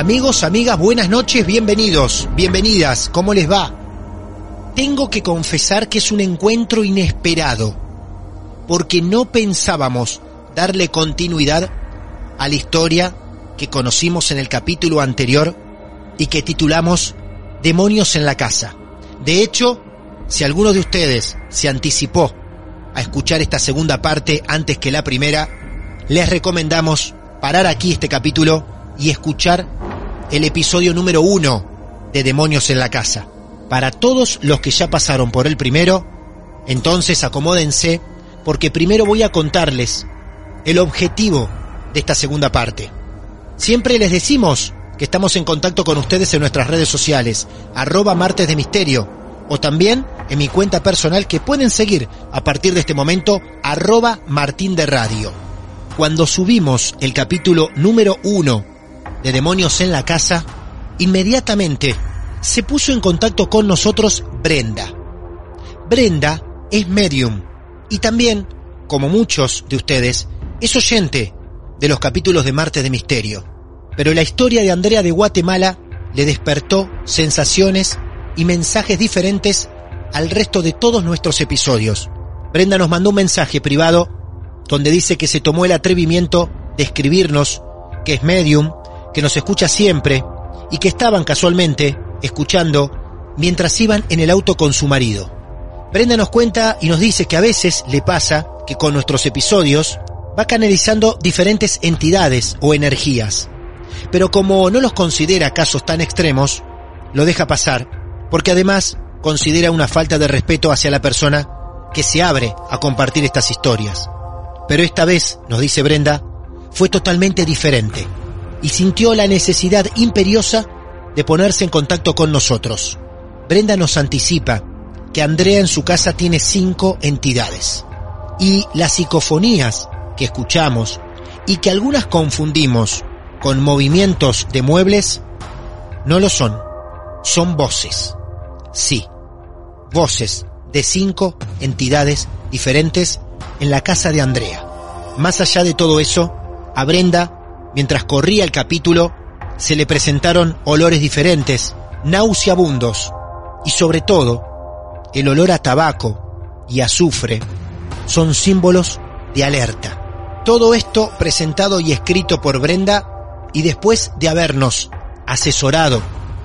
Amigos, amigas, buenas noches, bienvenidos, bienvenidas, ¿cómo les va? Tengo que confesar que es un encuentro inesperado, porque no pensábamos darle continuidad a la historia que conocimos en el capítulo anterior y que titulamos Demonios en la casa. De hecho, si alguno de ustedes se anticipó a escuchar esta segunda parte antes que la primera, les recomendamos parar aquí este capítulo y escuchar el episodio número uno de Demonios en la Casa. Para todos los que ya pasaron por el primero, entonces acomódense porque primero voy a contarles el objetivo de esta segunda parte. Siempre les decimos que estamos en contacto con ustedes en nuestras redes sociales, arroba martes de misterio, o también en mi cuenta personal que pueden seguir a partir de este momento, arroba martín de radio. Cuando subimos el capítulo número uno de Demonios en la Casa, inmediatamente se puso en contacto con nosotros Brenda. Brenda es medium y también, como muchos de ustedes, es oyente de los capítulos de Marte de Misterio. Pero la historia de Andrea de Guatemala le despertó sensaciones y mensajes diferentes al resto de todos nuestros episodios. Brenda nos mandó un mensaje privado donde dice que se tomó el atrevimiento de escribirnos que es medium que nos escucha siempre y que estaban casualmente escuchando mientras iban en el auto con su marido. Brenda nos cuenta y nos dice que a veces le pasa que con nuestros episodios va canalizando diferentes entidades o energías, pero como no los considera casos tan extremos, lo deja pasar, porque además considera una falta de respeto hacia la persona que se abre a compartir estas historias. Pero esta vez, nos dice Brenda, fue totalmente diferente y sintió la necesidad imperiosa de ponerse en contacto con nosotros. Brenda nos anticipa que Andrea en su casa tiene cinco entidades y las psicofonías que escuchamos y que algunas confundimos con movimientos de muebles, no lo son, son voces. Sí, voces de cinco entidades diferentes en la casa de Andrea. Más allá de todo eso, a Brenda Mientras corría el capítulo, se le presentaron olores diferentes, nauseabundos, y sobre todo, el olor a tabaco y azufre son símbolos de alerta. Todo esto presentado y escrito por Brenda y después de habernos asesorado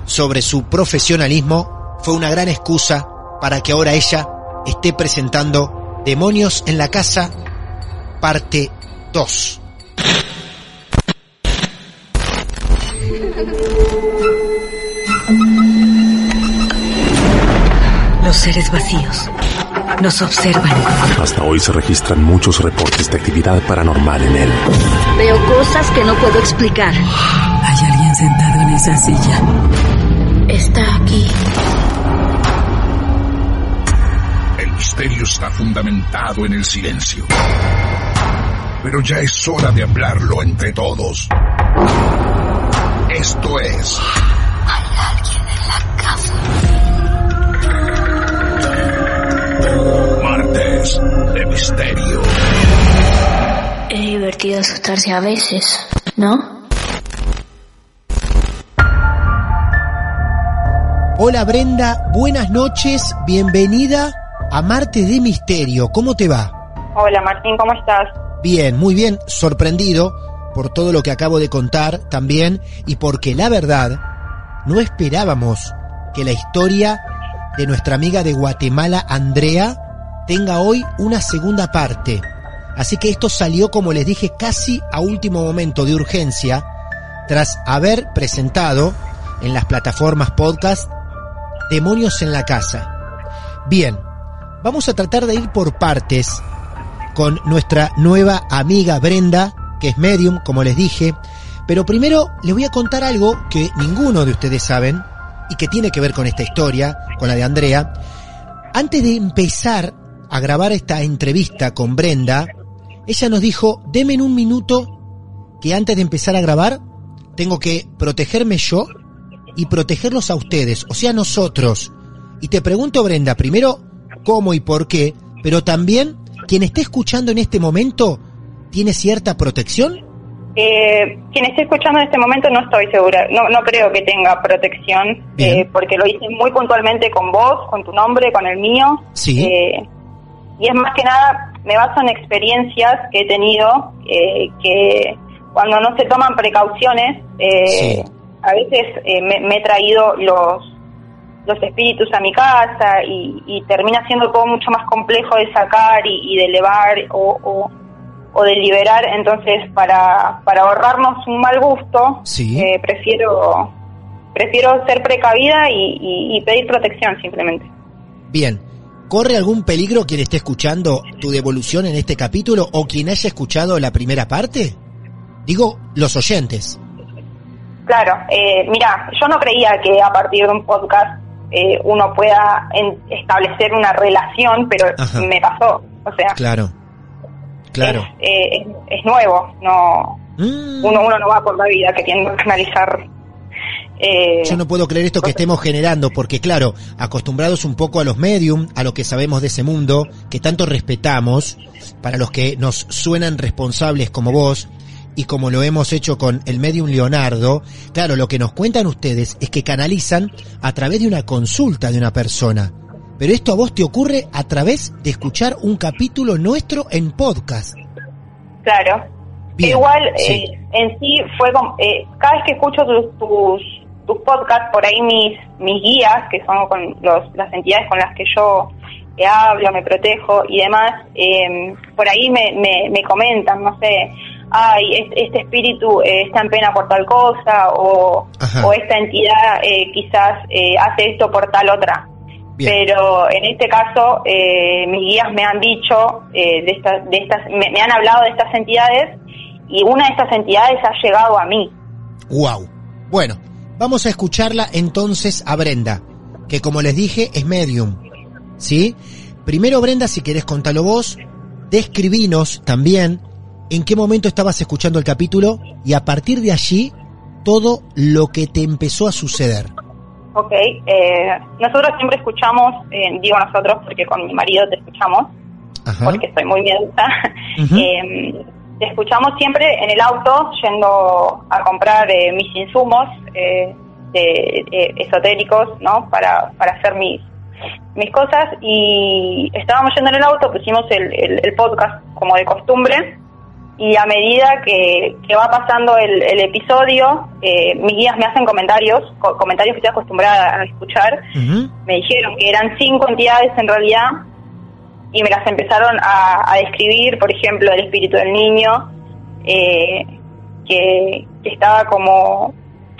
sobre su profesionalismo, fue una gran excusa para que ahora ella esté presentando Demonios en la Casa, parte 2. Los seres vacíos nos observan. Hasta hoy se registran muchos reportes de actividad paranormal en él. Veo cosas que no puedo explicar. Hay alguien sentado en esa silla. Está aquí. El misterio está fundamentado en el silencio. Pero ya es hora de hablarlo entre todos. Esto es. De Misterio. Es divertido asustarse a veces, ¿no? Hola Brenda, buenas noches, bienvenida a Martes de Misterio. ¿Cómo te va? Hola Martín, ¿cómo estás? Bien, muy bien, sorprendido por todo lo que acabo de contar también y porque la verdad no esperábamos que la historia de nuestra amiga de Guatemala, Andrea, tenga hoy una segunda parte. Así que esto salió, como les dije, casi a último momento de urgencia, tras haber presentado en las plataformas podcast Demonios en la Casa. Bien, vamos a tratar de ir por partes con nuestra nueva amiga Brenda, que es medium, como les dije, pero primero les voy a contar algo que ninguno de ustedes saben y que tiene que ver con esta historia, con la de Andrea. Antes de empezar a grabar esta entrevista con Brenda, ella nos dijo, deme un minuto que antes de empezar a grabar tengo que protegerme yo y protegerlos a ustedes, o sea, nosotros. Y te pregunto, Brenda, primero, cómo y por qué, pero también, quien esté escuchando en este momento, ¿tiene cierta protección? Eh, quien esté escuchando en este momento no estoy segura, no, no creo que tenga protección, eh, porque lo hice muy puntualmente con vos, con tu nombre, con el mío. Sí. Eh, y es más que nada, me baso en experiencias que he tenido, eh, que cuando no se toman precauciones, eh, a veces eh, me, he traído los, los espíritus a mi casa y, termina siendo todo mucho más complejo de sacar y, de elevar o, o, de liberar. Entonces, para, para ahorrarnos un mal gusto, eh, prefiero prefiero ser precavida y, y pedir protección simplemente. Bien. ¿Corre algún peligro quien esté escuchando tu devolución en este capítulo o quien haya escuchado la primera parte? Digo, los oyentes. Claro, eh, mira, yo no creía que a partir de un podcast eh, uno pueda establecer una relación, pero me pasó. O sea, claro, claro. Es, eh, es, nuevo, no. Mm. Uno, uno no va por la vida queriendo analizar eh, Yo no puedo creer esto que estemos generando, porque claro, acostumbrados un poco a los medium, a lo que sabemos de ese mundo, que tanto respetamos, para los que nos suenan responsables como vos, y como lo hemos hecho con el medium Leonardo, claro, lo que nos cuentan ustedes es que canalizan a través de una consulta de una persona. Pero esto a vos te ocurre a través de escuchar un capítulo nuestro en podcast. Claro. Igual, eh, en sí fue como, eh, cada vez que escucho tus, tus, tus podcasts, por ahí mis, mis guías, que son con los, las entidades con las que yo hablo, me protejo y demás, eh, por ahí me, me, me comentan, no sé, ay, este, espíritu eh, está en pena por tal cosa o, o esta entidad eh, quizás eh, hace esto por tal otra. Pero en este caso, mis guías me han dicho, de, estas, de estas, me, han hablado de estas entidades y una de estas entidades ha llegado a mí. Wow. Bueno, vamos a escucharla entonces a Brenda, que como les dije es medium. ¿Sí? Primero Brenda, si querés contarlo vos, describinos también en qué momento estabas escuchando el capítulo y a partir de allí todo lo que te empezó a suceder. Ok, eh, nosotros siempre escuchamos, eh, digo nosotros porque con mi marido te escuchamos, porque estoy muy miedosa, eh, te escuchamos siempre en el auto yendo a comprar mis insumos esotéricos, ¿no? Para, para hacer mis, mis cosas y estábamos yendo en el auto, pusimos el, el podcast como de costumbre y a medida que, va pasando el, episodio, eh, mis guías me hacen comentarios, comentarios que estoy acostumbrada a escuchar. Me dijeron que eran cinco entidades en realidad y me las empezaron a, describir, por ejemplo, el espíritu del niño, eh, que, estaba como,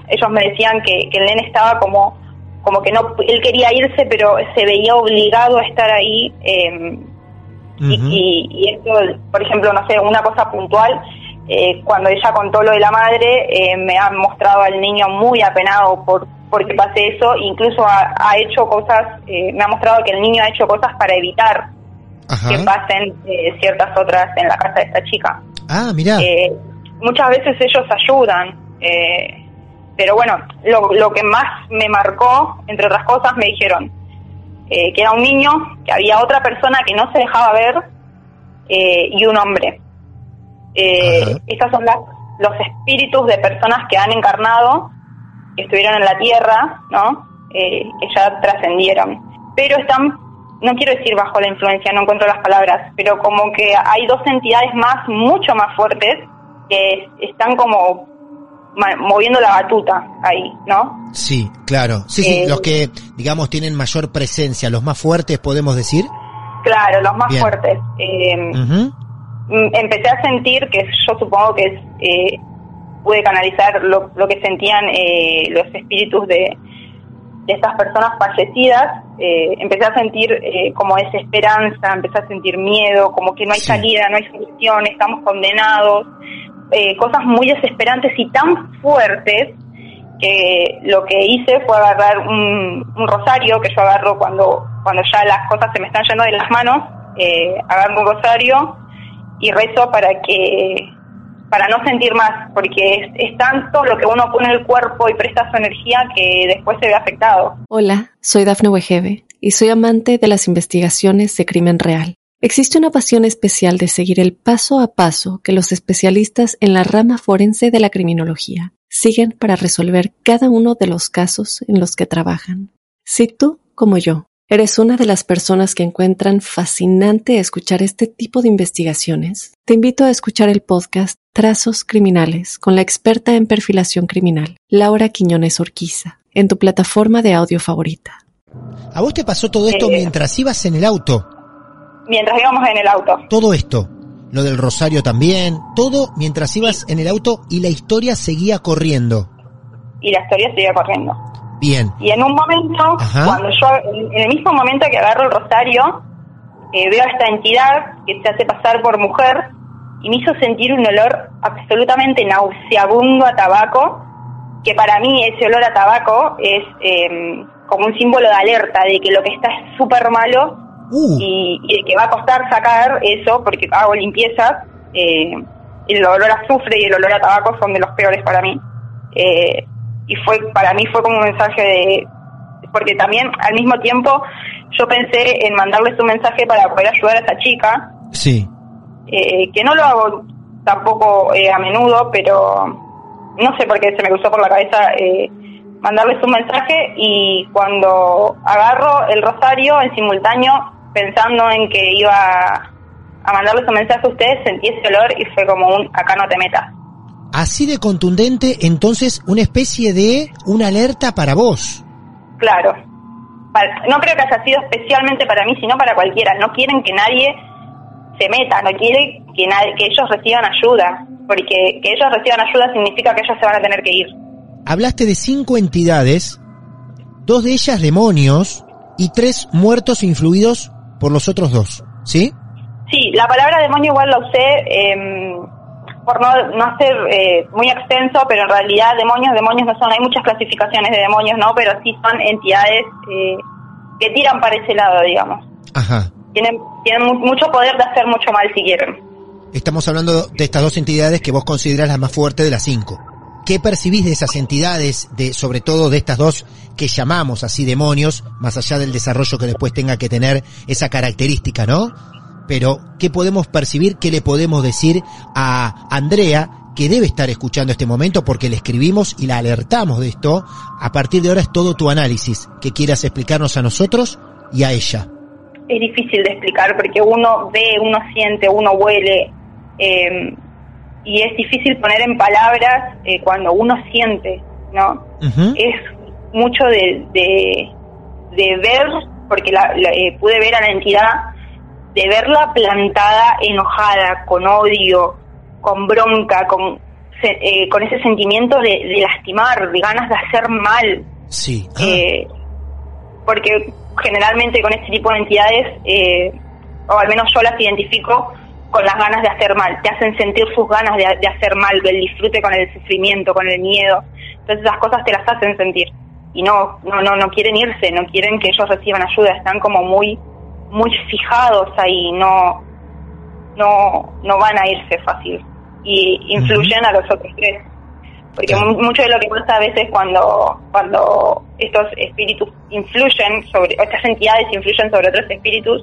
ellos me decían que, que el nene estaba como, como que no, él quería irse, pero se veía obligado a estar ahí. Eh, y, y, esto, por ejemplo, no sé, una cosa puntual, eh, cuando ella contó lo de la madre, eh, me ha mostrado al niño muy apenado por porque pase eso, incluso ha, hecho cosas, eh, me ha mostrado que el niño ha hecho cosas para evitar que pasen ciertas otras en la casa de esta chica. Ah, mira. muchas veces ellos ayudan, pero bueno, lo, lo que más me marcó, entre otras cosas, me dijeron, eh, que era un niño, que había otra persona que no se dejaba ver eh, y un hombre. Eh, estos son las, los espíritus de personas que han encarnado, que estuvieron en la tierra, ¿no? Eh, que ya trascendieron. Pero están, no quiero decir bajo la influencia, no encuentro las palabras, pero como que hay dos entidades más, mucho más fuertes, que están como moviendo la batuta ahí, ¿no? Sí, claro. Sí, sí, Eh, los que, digamos, tienen mayor presencia, los más fuertes, podemos decir. Claro, los más Bien. fuertes. Eh, mm, empecé a sentir que yo supongo que es, eh, pude canalizar lo, lo que sentían eh, los espíritus de, de estas personas fallecidas. Eh, empecé a sentir eh, como desesperanza, empecé a sentir miedo, como que no hay Sí. salida, no hay solución, estamos condenados. Eh, cosas muy desesperantes y tan fuertes que lo que hice fue agarrar un, un rosario que yo agarro cuando, cuando ya las cosas se me están yendo de las manos, eh, agarro un rosario y rezo para que para no sentir más, porque es, tanto lo que uno pone en el cuerpo y presta su energía que después se ve afectado. Hola, soy Dafne Wegebe y soy amante de las investigaciones de crimen real. Existe una pasión especial de seguir el paso a paso que los especialistas en la rama forense de la criminología siguen para resolver cada uno de los casos en los que trabajan. Si tú, como yo, eres una de las personas que encuentran fascinante escuchar este tipo de investigaciones, te invito a escuchar el podcast Trazos Criminales con la experta en perfilación criminal, Laura Quiñones Orquiza, en tu plataforma de audio favorita. ¿A vos te pasó todo esto Eh. mientras ibas en el auto? Mientras íbamos en el auto. Todo esto. Lo del rosario también. Todo mientras ibas en el auto y la historia seguía corriendo. y la historia seguía corriendo. Bien. Y en un momento, Ajá. cuando yo, en en el mismo momento que agarro el rosario, eh, veo a esta entidad que se hace pasar por mujer y me hizo sentir un olor absolutamente nauseabundo a tabaco, que para mí ese olor a tabaco es eh, como un símbolo de alerta, de que lo que está es súper malo Uh, y, y de que va a costar sacar eso porque hago limpiezas. Eh, el olor a azufre y el olor a tabaco son de los peores para mí. Eh, y fue para mí fue como un mensaje de porque también al mismo tiempo yo pensé en mandarles un mensaje para poder ayudar a esa chica sí. Eh, que no lo hago tampoco eh, a menudo pero no sé por qué se me cruzó por la cabeza eh, mandarles un mensaje y cuando agarro el rosario en simultáneo pensando en que iba a mandarles un mensaje a ustedes sentí ese olor y fue como un acá no te metas Así de contundente, entonces, una especie de una alerta para vos. Claro. Para- no creo que haya sido especialmente para mí, sino para cualquiera. No quieren que nadie se meta, no que, nadie, que ellos reciban ayuda, porque que ellos reciban ayuda significa que ellos se van a tener que ir. Hablaste de cinco entidades, dos de ellas demonios y tres muertos influidos por los otros dos, ¿sí? Sí, la palabra demonio igual la usé em, por no, no ser eh, muy extenso, pero en realidad demonios, demonios no son, hay muchas clasificaciones de demonios, ¿no? Pero sí son entidades eh, que tiran para ese lado, digamos. Ajá. Tienen, tienen mu- mucho poder de hacer mucho mal si quieren. Estamos hablando de estas dos entidades que vos considerás las más fuertes de las cinco. ¿Qué percibís de esas entidades, de, sobre todo de estas dos que llamamos así demonios, más allá del desarrollo que después tenga que tener esa característica, ¿no? Pero, ¿qué podemos percibir, qué le podemos decir a Andrea, que debe estar escuchando este momento porque le escribimos y la alertamos de esto? A partir de ahora es todo tu análisis, que quieras explicarnos a nosotros y a ella. Es difícil de explicar porque uno ve, uno siente, uno huele eh, y es difícil poner en palabras eh, cuando uno siente, ¿no? Es mucho de, de, de ver, porque la, la- eh, pude ver a la entidad, de verla plantada, enojada, con odio, con bronca, con, se- eh, con ese sentimiento de, de lastimar, de ganas de hacer mal, Sí. Ah, eh, porque generalmente con este tipo de entidades, eh, o al menos yo las identifico con las ganas de hacer mal, te hacen sentir sus ganas de, de hacer mal, del disfrute con el sufrimiento, con el miedo, entonces esas cosas te las hacen sentir. Y no, no, no, no quieren irse, no quieren que ellos reciban ayuda, están como muy, muy fijados ahí, no, no, no van a irse fácil. Y influyen a los otros tres porque Claro. mucho de lo que pasa a veces cuando cuando estos espíritus influyen sobre o estas entidades influyen sobre otros espíritus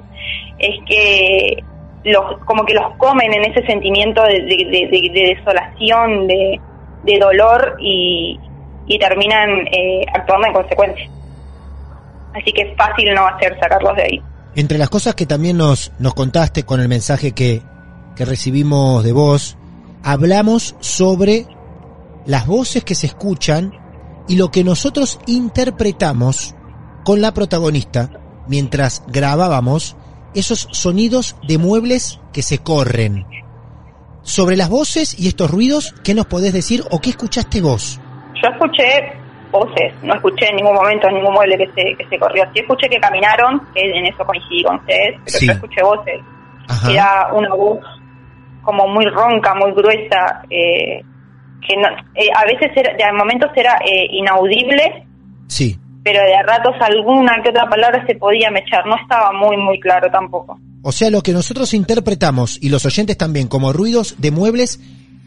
es que los como que los comen en ese sentimiento de, de- de- de- de desolación de, de dolor y, y terminan eh, actuando en consecuencia así que es fácil no hacer sacarlos de ahí Entre las cosas que también nos, nos contaste con el mensaje que, que recibimos de vos, hablamos sobre las voces que se escuchan y lo que nosotros interpretamos con la protagonista mientras grabábamos esos sonidos de muebles que se corren. Sobre las voces y estos ruidos, ¿qué nos podés decir o qué escuchaste vos? Yo escuché voces, no escuché en ningún momento ningún mueble que se, que se corrió. Sí escuché que caminaron, que en eso coincidí con ustedes, pero Sí. yo escuché voces. Ajá. Era una voz como muy ronca, muy gruesa, eh, que no, eh, a veces era, de momentos era eh, inaudible, Sí. pero de a ratos alguna que otra palabra se podía mechar, no estaba muy muy claro tampoco. O sea, lo que nosotros interpretamos y los oyentes también como ruidos de muebles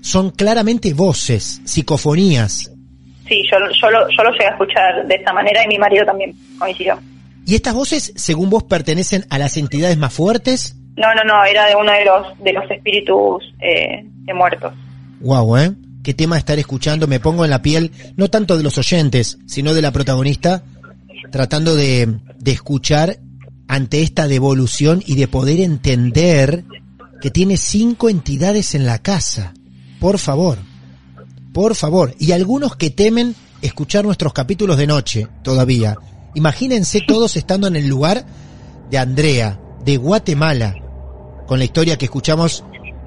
son claramente voces, psicofonías. Sí, yo, yo, lo, yo lo llegué a escuchar de esa manera y mi marido también coincidió. ¿Y estas voces, según vos, pertenecen a las entidades más fuertes? No, no, no, era de uno de los de los espíritus eh, de muertos. Guau, ¿eh? Qué tema estar escuchando, me pongo en la piel, no tanto de los oyentes, sino de la protagonista, tratando de, de escuchar ante esta devolución y de poder entender que tiene cinco entidades en la casa. Por favor, por favor. Y algunos que temen escuchar nuestros capítulos de noche todavía. Imagínense todos estando en el lugar de Andrea, de Guatemala, con la historia que escuchamos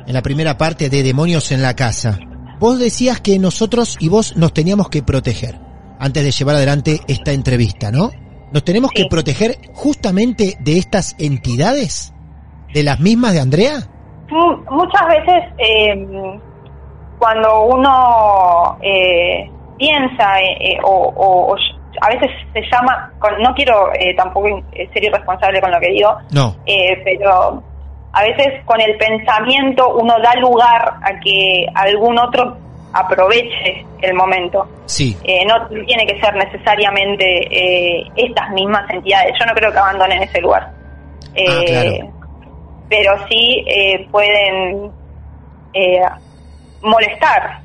en la primera parte de Demonios en la Casa. Vos decías que nosotros y vos nos teníamos que proteger antes de llevar adelante esta entrevista, ¿no? Nos tenemos que proteger justamente de estas entidades, de las mismas de Andrea. Mu- Muchas veces eh, cuando uno eh, piensa eh, eh, o, o- o a veces se llama, no quiero eh, tampoco eh, ser irresponsable con lo que digo, No, eh, pero a veces con el pensamiento uno da lugar a que algún otro aproveche el momento. sí, Eh, no tiene que ser necesariamente eh, estas mismas entidades. Yo no creo que abandonen ese lugar. Eh, Ah, claro. Pero sí eh, pueden eh, molestar.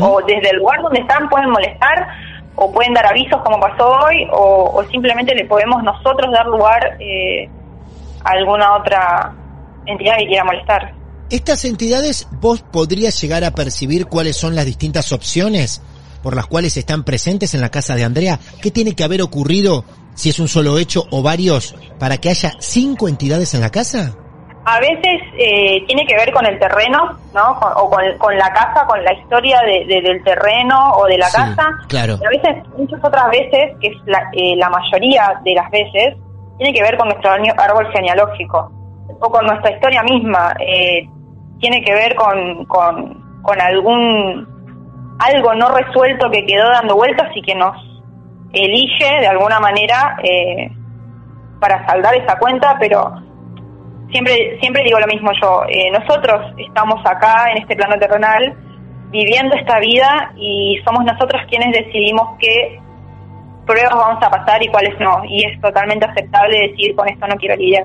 O desde el lugar donde están pueden molestar, o pueden dar avisos como pasó hoy, o, o simplemente le podemos nosotros dar lugar eh, a alguna otra entidad que quiera molestar. Estas entidades, vos podrías llegar a percibir cuáles son las distintas opciones por las cuales están presentes en la casa de Andrea. ¿Qué tiene que haber ocurrido, si es un solo hecho o varios, para que haya cinco entidades en la casa? A veces eh, tiene que ver con el terreno, ¿no? Con- o con, con la casa, con la historia de- de- del terreno o de la Sí, casa. claro. Y a veces, muchas otras veces, que es la, eh, la mayoría de las veces, tiene que ver con nuestro árbol genealógico o con nuestra historia misma. Eh, tiene que ver con, con, con algún algo no resuelto que quedó dando vueltas y que nos elige de alguna manera eh, para saldar esa cuenta, pero siempre siempre digo lo mismo yo. eh, nosotros estamos acá en este plano terrenal viviendo esta vida y somos nosotros quienes decidimos qué pruebas vamos a pasar y cuáles no. Y es totalmente aceptable decir con esto no quiero lidiar,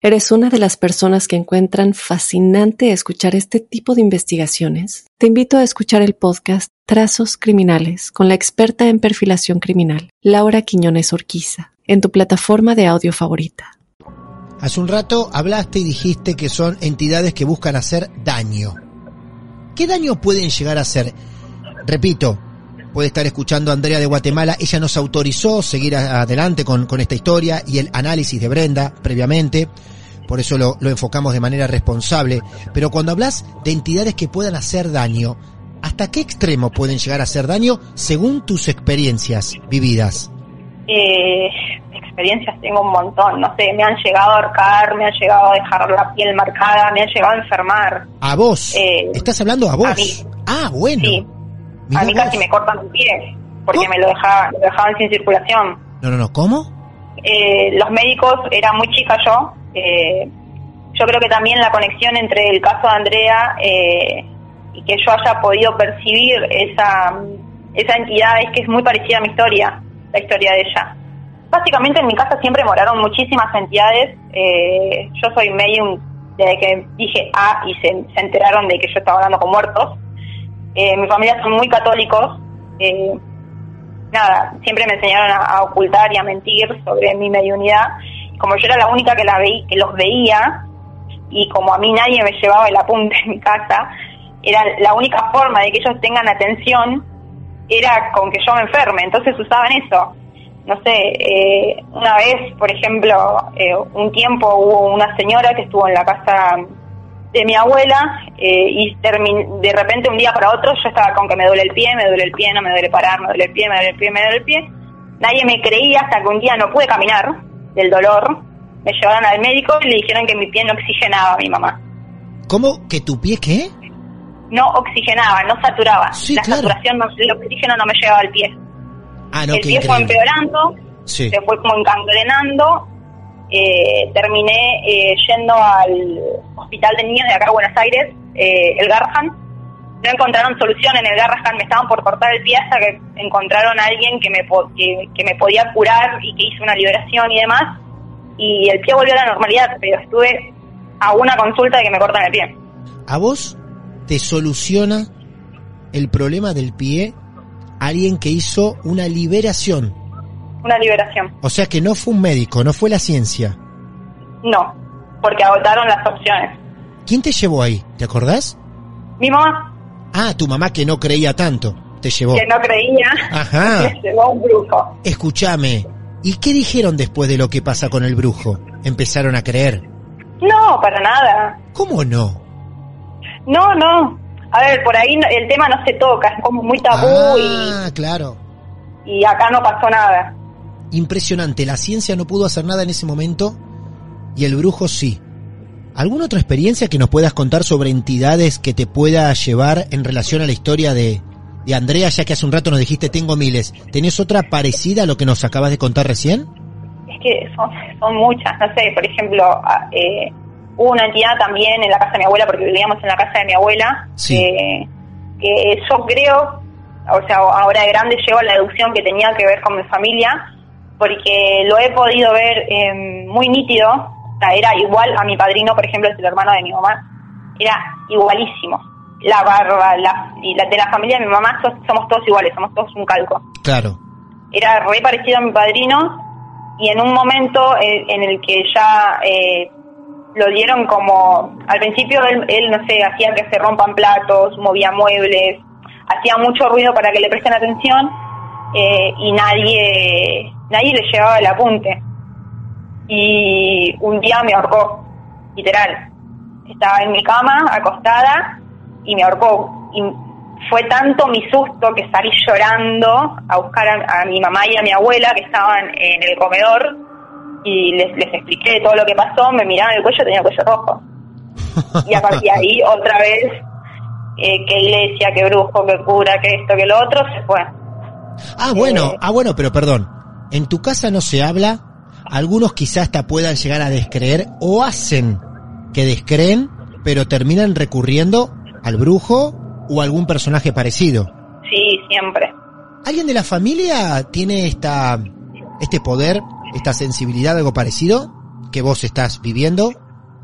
eres una de las personas que encuentran fascinante escuchar este tipo de investigaciones, te invito a escuchar el podcast Trazos Criminales con la experta en perfilación criminal, Laura Quiñones Orquiza, en tu plataforma de audio favorita. Hace un rato hablaste y dijiste que son entidades que buscan hacer daño. ¿Qué daño pueden llegar a hacer? Repito, puede estar escuchando a Andrea de Guatemala, ella nos autorizó seguir adelante con, con esta historia y el análisis de Brenda previamente, por eso lo, lo enfocamos de manera responsable, pero cuando hablas de entidades que puedan hacer daño, ¿hasta qué extremo pueden llegar a hacer daño según tus experiencias vividas? Eh, experiencias tengo un montón, no sé, me han llegado a ahorcar, me han llegado a dejar la piel marcada, me han llegado a enfermar. A vos. Eh, Estás hablando a vos. a mí. Ah, bueno. Sí, Mirá a mí casi me cortan un pie porque ¿Cómo? me lo dejaban, lo dejaban sin circulación. No, no, no, ¿cómo? Eh, los médicos, era muy chica yo, eh, yo creo que también la conexión entre el caso de Andrea eh, y que yo haya podido percibir esa, esa entidad es que es muy parecida a mi historia, la historia de ella. Básicamente en mi casa siempre moraron muchísimas entidades, eh, yo soy medium desde que dije A y se, se enteraron de que yo estaba hablando con muertos. Eh, mi familia son muy católicos. Eh, nada, siempre me enseñaron a, ocultar y a mentir sobre mi mediunidad. Como yo era la única que, la veí, que los veía, y como a mí nadie me llevaba el apunte en mi casa, era la única forma de que ellos tengan atención era con que yo me enferme, entonces usaban eso. No sé, eh, una vez, por ejemplo, eh, un tiempo hubo una señora que estuvo en la casa de mi abuela eh, y de repente un día para otro yo estaba con que me duele el pie, me duele el pie, no me duele parar, me duele el pie, me duele el pie, me duele el pie. Nadie me creía hasta que un día no pude caminar del dolor. Me llevaron al médico y le dijeron que mi pie no oxigenaba a mi mamá. ¿Cómo? ¿Que tu pie qué? No oxigenaba, no saturaba. Sí, la claro. saturación, no, el oxígeno no me llegaba al pie. Ah, no, el pie fue empeorando, Sí. se fue como encangrenando. Eh, terminé eh, yendo al hospital de niños de acá Buenos Aires, eh, el Garrahan. No encontraron solución en el Garrahan, me estaban por cortar el pie hasta que encontraron a alguien que me, po- que, que me podía curar y que hizo una liberación y demás. Y el pie volvió a la normalidad, pero estuve a una consulta de que me cortan el pie. ¿A vos te soluciona el problema del pie alguien que hizo una liberación? Una liberación. O sea que no fue un médico, no fue la ciencia. No, porque agotaron las opciones. ¿Quién te llevó ahí? ¿Te acordás? Mi mamá, Ah, tu mamá que no creía tanto, te llevó. que no creía, Ajá. me llevó un brujo. Escúchame. ¿Y qué dijeron después de lo que pasa con el brujo? ¿Empezaron a creer? No, para nada. ¿Cómo no? No, no. A ver, por ahí el tema no se toca, es como muy tabú Ah, claro. y, y acá no pasó nada. Impresionante. La ciencia no pudo hacer nada en ese momento y el brujo sí. ¿Alguna otra experiencia que nos puedas contar sobre entidades que te pueda llevar en relación a la historia de, de Andrea, ya que hace un rato nos dijiste tengo miles? ¿Tenés otra parecida a lo que nos acabas de contar recién? Es que son, son muchas, no sé, por ejemplo, a- eh, hubo una entidad también en la casa de mi abuela, porque vivíamos en la casa de mi abuela, Sí. eh, que yo creo, o sea, ahora de grande llego a la deducción que tenía que ver con mi familia, porque lo he podido ver eh, muy nítido, o sea, era igual a mi padrino, por ejemplo, es el hermano de mi mamá, era igualísimo. La barba, la, y la de la familia de mi mamá so- somos todos iguales, somos todos un calco Claro. era re parecido a mi padrino y en un momento eh, en el que ya eh, lo dieron como al principio él, él, no sé hacía que se rompan platos movía muebles hacía mucho ruido para que le presten atención eh, y nadie nadie le llevaba el apunte y un día me ahorcó literal estaba en mi cama acostada y me ahorcó y fue tanto mi susto que salí llorando a buscar a, a mi mamá y a mi abuela que estaban en el comedor y les, les expliqué todo lo que pasó, me miraban el cuello, tenía el cuello rojo. Y a partir de ahí, otra vez, eh, que iglesia, que brujo, que cura, que esto, que lo otro, se fue. Ah, bueno, Eh. ah, bueno, pero perdón. En tu casa no se habla. Algunos quizás hasta puedan llegar a descreer o hacen que descreen, pero terminan recurriendo al brujo o a algún personaje parecido. Sí, siempre. ¿Alguien de la familia tiene esta, este poder, esta sensibilidad, algo parecido que vos estás viviendo?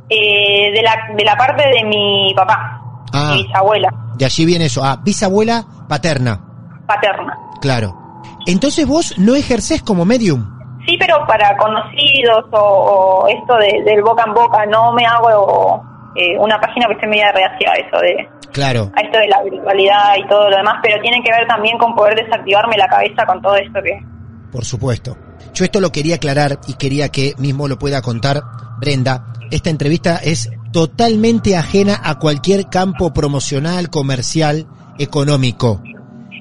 Eh, de, la, de la parte de mi papá, Ah. mi bisabuela, De allí viene eso. Ah, bisabuela paterna. paterna. Claro. Entonces vos no ejercés como medium. Sí, pero para conocidos o, o esto de- del boca en boca, no me hago eh, una página que esté media reacia a eso de Claro. a esto de la virtualidad y todo lo demás, pero tiene que ver también con poder desactivarme la cabeza con todo esto que Por supuesto. Yo esto lo quería aclarar y quería que mismo lo pueda contar Brenda. Esta entrevista es totalmente ajena a cualquier campo promocional, comercial, económico.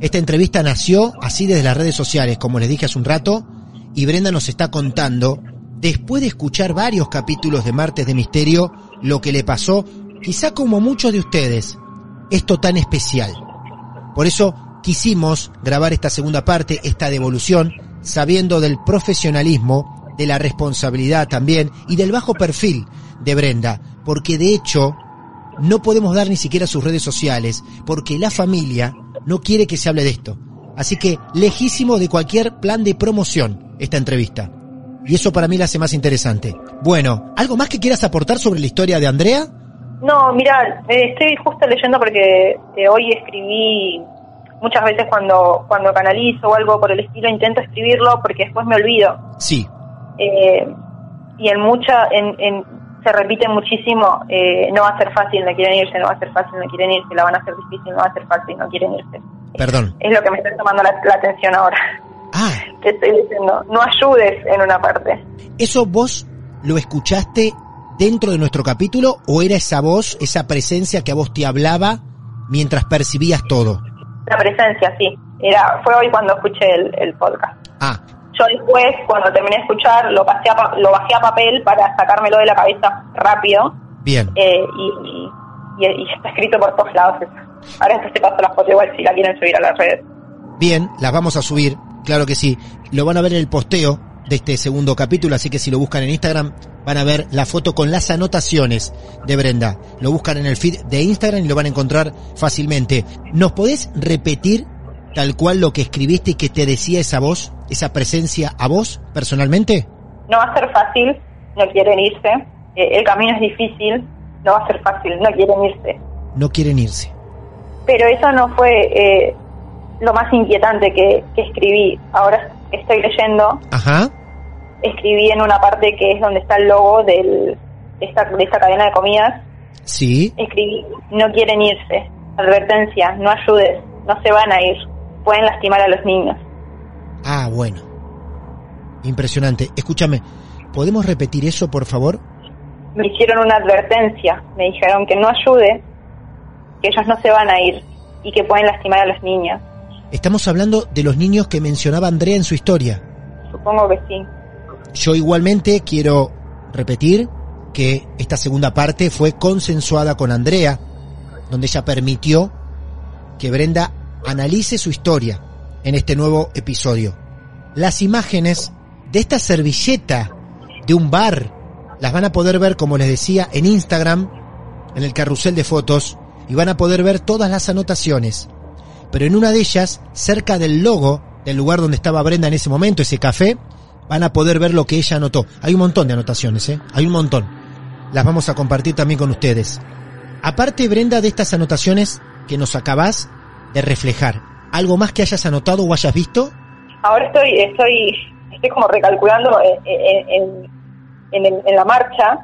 Esta entrevista nació así desde las redes sociales, como les dije hace un rato, y Brenda nos está contando, después de escuchar varios capítulos de Martes de Misterio, lo que le pasó, quizá como muchos de ustedes, esto tan especial. Por eso quisimos grabar esta segunda parte, esta devolución, sabiendo del profesionalismo, de la responsabilidad también y del bajo perfil de Brenda, porque de hecho no podemos dar ni siquiera sus redes sociales, porque la familia no quiere que se hable de esto. Así que lejísimo de cualquier plan de promoción esta entrevista. Y eso para mí la hace más interesante. Bueno, ¿algo más que quieras aportar sobre la historia de Andrea? No, mira, eh, estoy justo leyendo porque eh, hoy escribí muchas veces cuando cuando canalizo o algo por el estilo intento escribirlo porque después me olvido. Sí. Eh, y en mucha en, en se repite muchísimo, eh, no va a ser fácil, no quieren irse, no va a ser fácil, no quieren irse, la van a hacer difícil, no va a ser fácil, no quieren irse. Perdón. Es lo que me está tomando la, la atención ahora. Ah, Te estoy diciendo, no ayudes en una parte. ¿eso vos lo escuchaste dentro de nuestro capítulo o era esa voz, esa presencia que a vos te hablaba mientras percibías todo? La presencia, sí. Era, fue hoy cuando escuché el, el podcast. Ah, Yo después, cuando terminé de escuchar, lo, pasé a lo bajé a papel para sacármelo de la cabeza rápido bien. eh, y, y, está escrito por todos lados. Ahora te paso las fotos igual si la quieren subir a las redes. Bien, las vamos a subir, claro que sí. Lo van a ver en el posteo de este segundo capítulo, así que si lo buscan en Instagram van a ver la foto con las anotaciones de Brenda. Lo buscan en el feed de Instagram y lo van a encontrar fácilmente. ¿Nos podés repetir tal cual lo que escribiste y que te decía esa voz, esa presencia a vos personalmente? No va a ser fácil, no quieren irse. eh, el camino es difícil, no va a ser fácil, no quieren irse. No quieren irse. Pero eso no fue eh, lo más inquietante que, que escribí. Ahora estoy leyendo Ajá. escribí en una parte que es donde está el logo del, de, esta, de esta cadena de comidas, Sí. escribí, no quieren irse, advertencia, no ayudes, no se van a ir, pueden lastimar a los niños. Ah, bueno. Impresionante. Escúchame, ¿podemos repetir eso, por favor? Me hicieron una advertencia, me dijeron que no ayude, que ellos no se van a ir y que pueden lastimar a los niños. Estamos hablando de los niños que mencionaba Andrea en su historia. Supongo que sí. Yo igualmente quiero repetir que esta segunda parte fue consensuada con Andrea, donde ella permitió que Brenda analice su historia en este nuevo episodio. Las imágenes de esta servilleta de un bar las van a poder ver, como les decía, en Instagram, en el carrusel de fotos, y van a poder ver todas las anotaciones. Pero en una de ellas, cerca del logo del lugar donde estaba Brenda en ese momento, ese café, van a poder ver lo que ella anotó. Hay un montón de anotaciones, ¿eh? Hay un montón. Las vamos a compartir también con ustedes. Aparte, Brenda, de estas anotaciones que nos acabás de reflejar, ¿algo más que hayas anotado o hayas visto? Ahora estoy, estoy, estoy como recalculando en, en- en- en el- en la marcha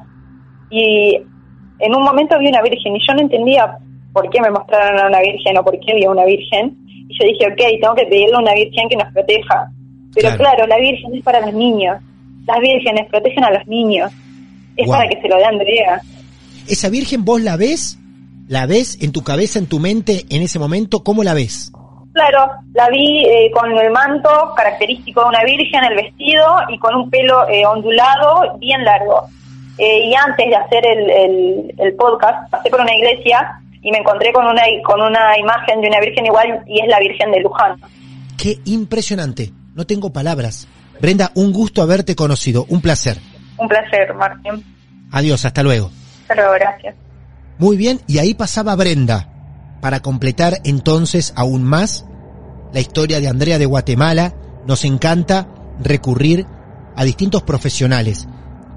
y en un momento vi una virgen y yo no entendía por qué me mostraron a una virgen o por qué había una virgen. Y yo dije, ok, tengo que pedirle a una virgen que nos proteja. Pero Claro. claro, la virgen es para los niños. Las vírgenes protegen a los niños. Es para que se lo dé Andrea. ¿Esa virgen vos la ves? ¿La ves en tu cabeza, en tu mente, en ese momento? ¿Cómo la ves? Claro, la vi eh, con el manto característico de una virgen, el vestido y con un pelo eh, ondulado bien largo. Eh, y antes de hacer el, el, el podcast, pasé por una iglesia y me encontré con una, con una imagen de una virgen igual y es la Virgen de Luján. Qué impresionante. No tengo palabras. Brenda, un gusto haberte conocido. Un placer. Un placer, Martín. Adiós, hasta luego. Pero gracias. Muy bien, y ahí pasaba Brenda, para completar entonces aún más la historia de Andrea de Guatemala. Nos encanta recurrir a distintos profesionales.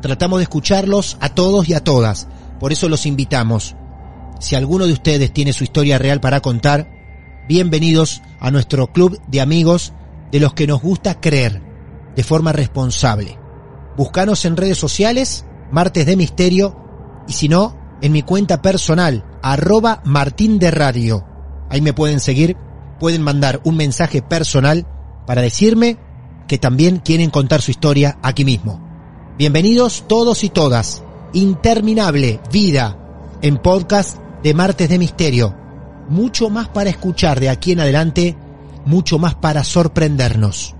Tratamos de escucharlos a todos y a todas. Por eso los invitamos. Si alguno de ustedes tiene su historia real para contar, bienvenidos a nuestro club de amigos de los que nos gusta creer de forma responsable. Búscanos en redes sociales, Martes de Misterio, y si no, en mi cuenta personal, arroba Martín de Radio. Ahí me pueden seguir, pueden mandar un mensaje personal para decirme que también quieren contar su historia aquí mismo. Bienvenidos todos y todas. Interminable vida en podcast de Martes de Misterio. Mucho más para escuchar de aquí en adelante, mucho más para sorprendernos.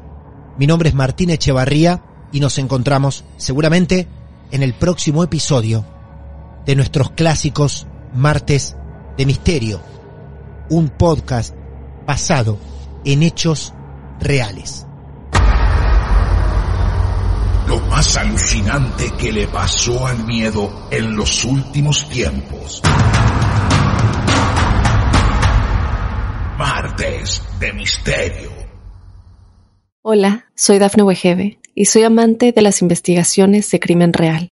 Mi nombre es Martín Echevarría y nos encontramos seguramente en el próximo episodio de nuestros clásicos Martes de Misterio, un podcast basado en hechos reales. Lo más alucinante que le pasó al miedo en los últimos tiempos. Martes de Misterio. Hola, soy Dafne Wegebe y soy amante de las investigaciones de crimen real.